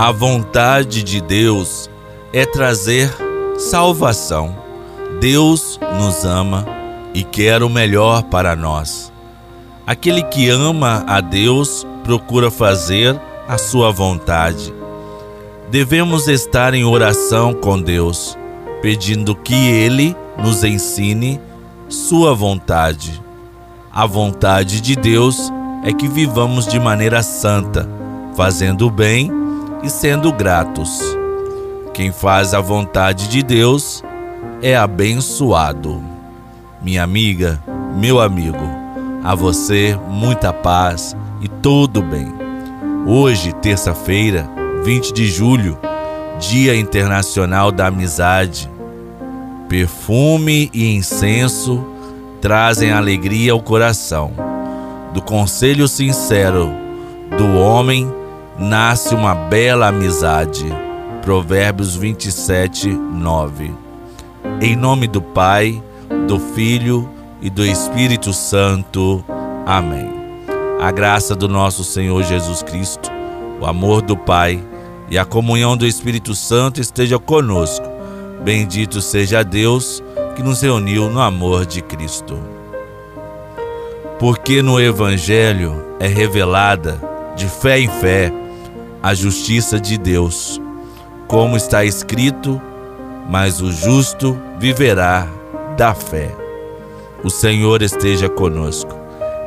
A vontade de Deus é trazer salvação. Deus nos ama e quer o melhor para nós. Aquele que ama a Deus procura fazer a sua vontade. Devemos estar em oração com Deus, pedindo que Ele nos ensine sua vontade. A vontade de Deus é que vivamos de maneira santa, fazendo o bem e sendo gratos. Quem faz a vontade de Deus é abençoado. Minha amiga, meu amigo, a você muita paz e todo bem. Hoje, terça-feira, 20 de julho, Dia Internacional da Amizade. Perfume e incenso trazem alegria ao coração. Do conselho sincero do homem nasce uma bela amizade. Provérbios 27, 9. Em nome do Pai, do Filho e do Espírito Santo. Amém. A graça do nosso Senhor Jesus Cristo, o amor do Pai e a comunhão do Espírito Santo esteja conosco. Bendito seja Deus que nos reuniu no amor de Cristo. Porque no Evangelho é revelada, de fé em fé, a justiça de Deus. Como está escrito, mas o justo viverá da fé. O Senhor esteja conosco,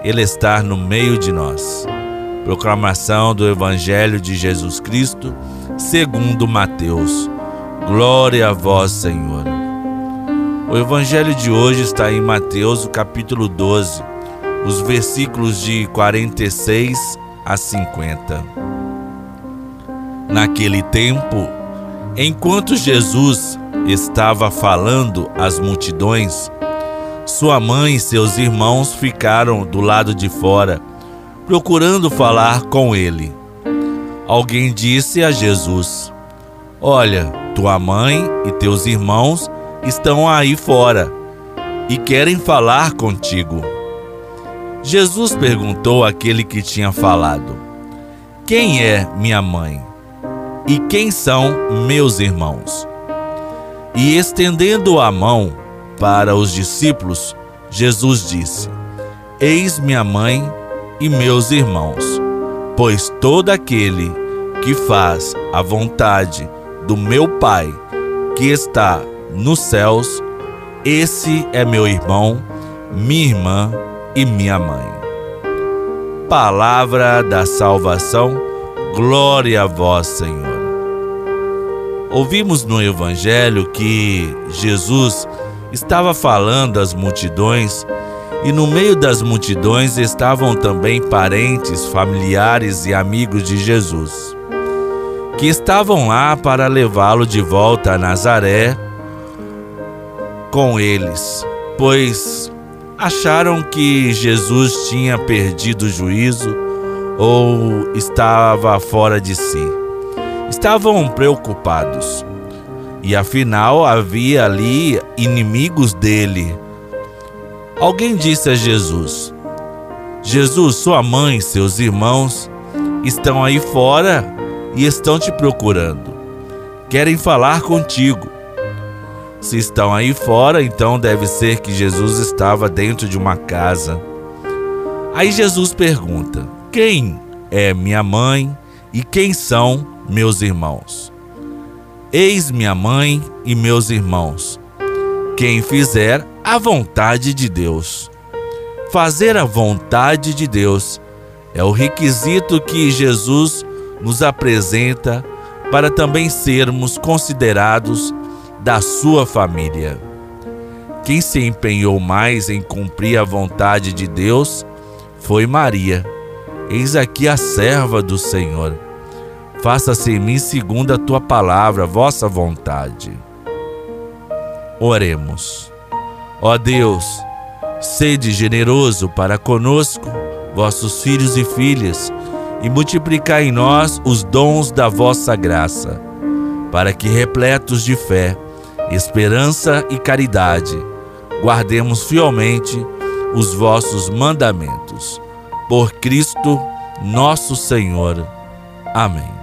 Ele está no meio de nós. Proclamação do Evangelho de Jesus Cristo, segundo Mateus. Glória a vós, Senhor. O Evangelho de hoje está em Mateus, capítulo 12, os versículos de 46 a 50. Naquele tempo, enquanto Jesus estava falando às multidões, sua mãe e seus irmãos ficaram do lado de fora, procurando falar com ele. Alguém disse a Jesus: Olha, tua mãe e teus irmãos estão aí fora e querem falar contigo. Jesus perguntou àquele que tinha falado: Quem é minha mãe? E quem são meus irmãos? E estendendo a mão para os discípulos, Jesus disse: Eis minha mãe e meus irmãos, pois todo aquele que faz a vontade do meu Pai que está nos céus, esse é meu irmão, minha irmã e minha mãe. Palavra da salvação, glória a vós, Senhor. Ouvimos no Evangelho que Jesus estava falando às multidões e no meio das multidões estavam também parentes, familiares e amigos de Jesus, que estavam lá para levá-lo de volta a Nazaré com eles, pois acharam que Jesus tinha perdido o juízo ou estava fora de si estavam preocupados. E afinal havia ali inimigos dele. Alguém disse a Jesus: Jesus, sua mãe, seus irmãos estão aí fora e estão te procurando. Querem falar contigo. Se estão aí fora, então deve ser que Jesus estava dentro de uma casa. Aí Jesus pergunta: Quem é minha mãe e quem são meus irmãos. Eis minha mãe e meus irmãos. Quem fizer a vontade de Deus. Fazer a vontade de Deus é o requisito que Jesus nos apresenta para também sermos considerados da sua família. Quem se empenhou mais em cumprir a vontade de Deus foi Maria. Eis aqui a serva do Senhor faça-se em mim segundo a tua palavra, vossa vontade. Oremos. Ó Deus, sede generoso para conosco, vossos filhos e filhas, e multiplicai em nós os dons da vossa graça, para que, repletos de fé, esperança e caridade, guardemos fielmente os vossos mandamentos. Por Cristo, nosso Senhor. Amém.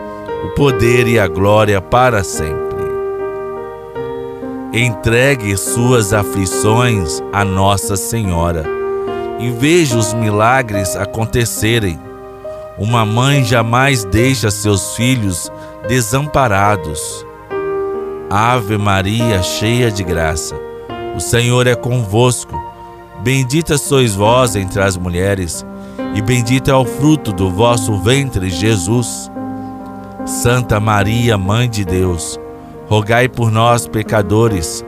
o poder e a glória para sempre. Entregue suas aflições a Nossa Senhora e veja os milagres acontecerem. Uma mãe jamais deixa seus filhos desamparados. Ave Maria, cheia de graça, o Senhor é convosco. Bendita sois vós entre as mulheres, e bendito é o fruto do vosso ventre, Jesus. Santa Maria, Mãe de Deus, rogai por nós, pecadores,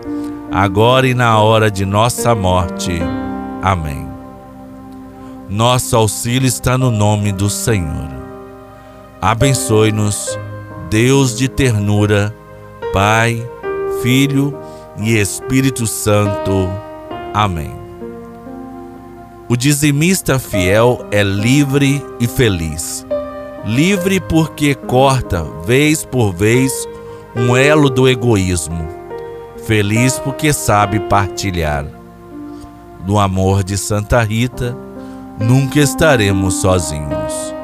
agora e na hora de nossa morte. Amém. Nosso auxílio está no nome do Senhor. Abençoe-nos, Deus de ternura, Pai, Filho e Espírito Santo. Amém. O dizimista fiel é livre e feliz. Livre porque corta, vez por vez, um elo do egoísmo. Feliz porque sabe partilhar. No amor de Santa Rita, nunca estaremos sozinhos.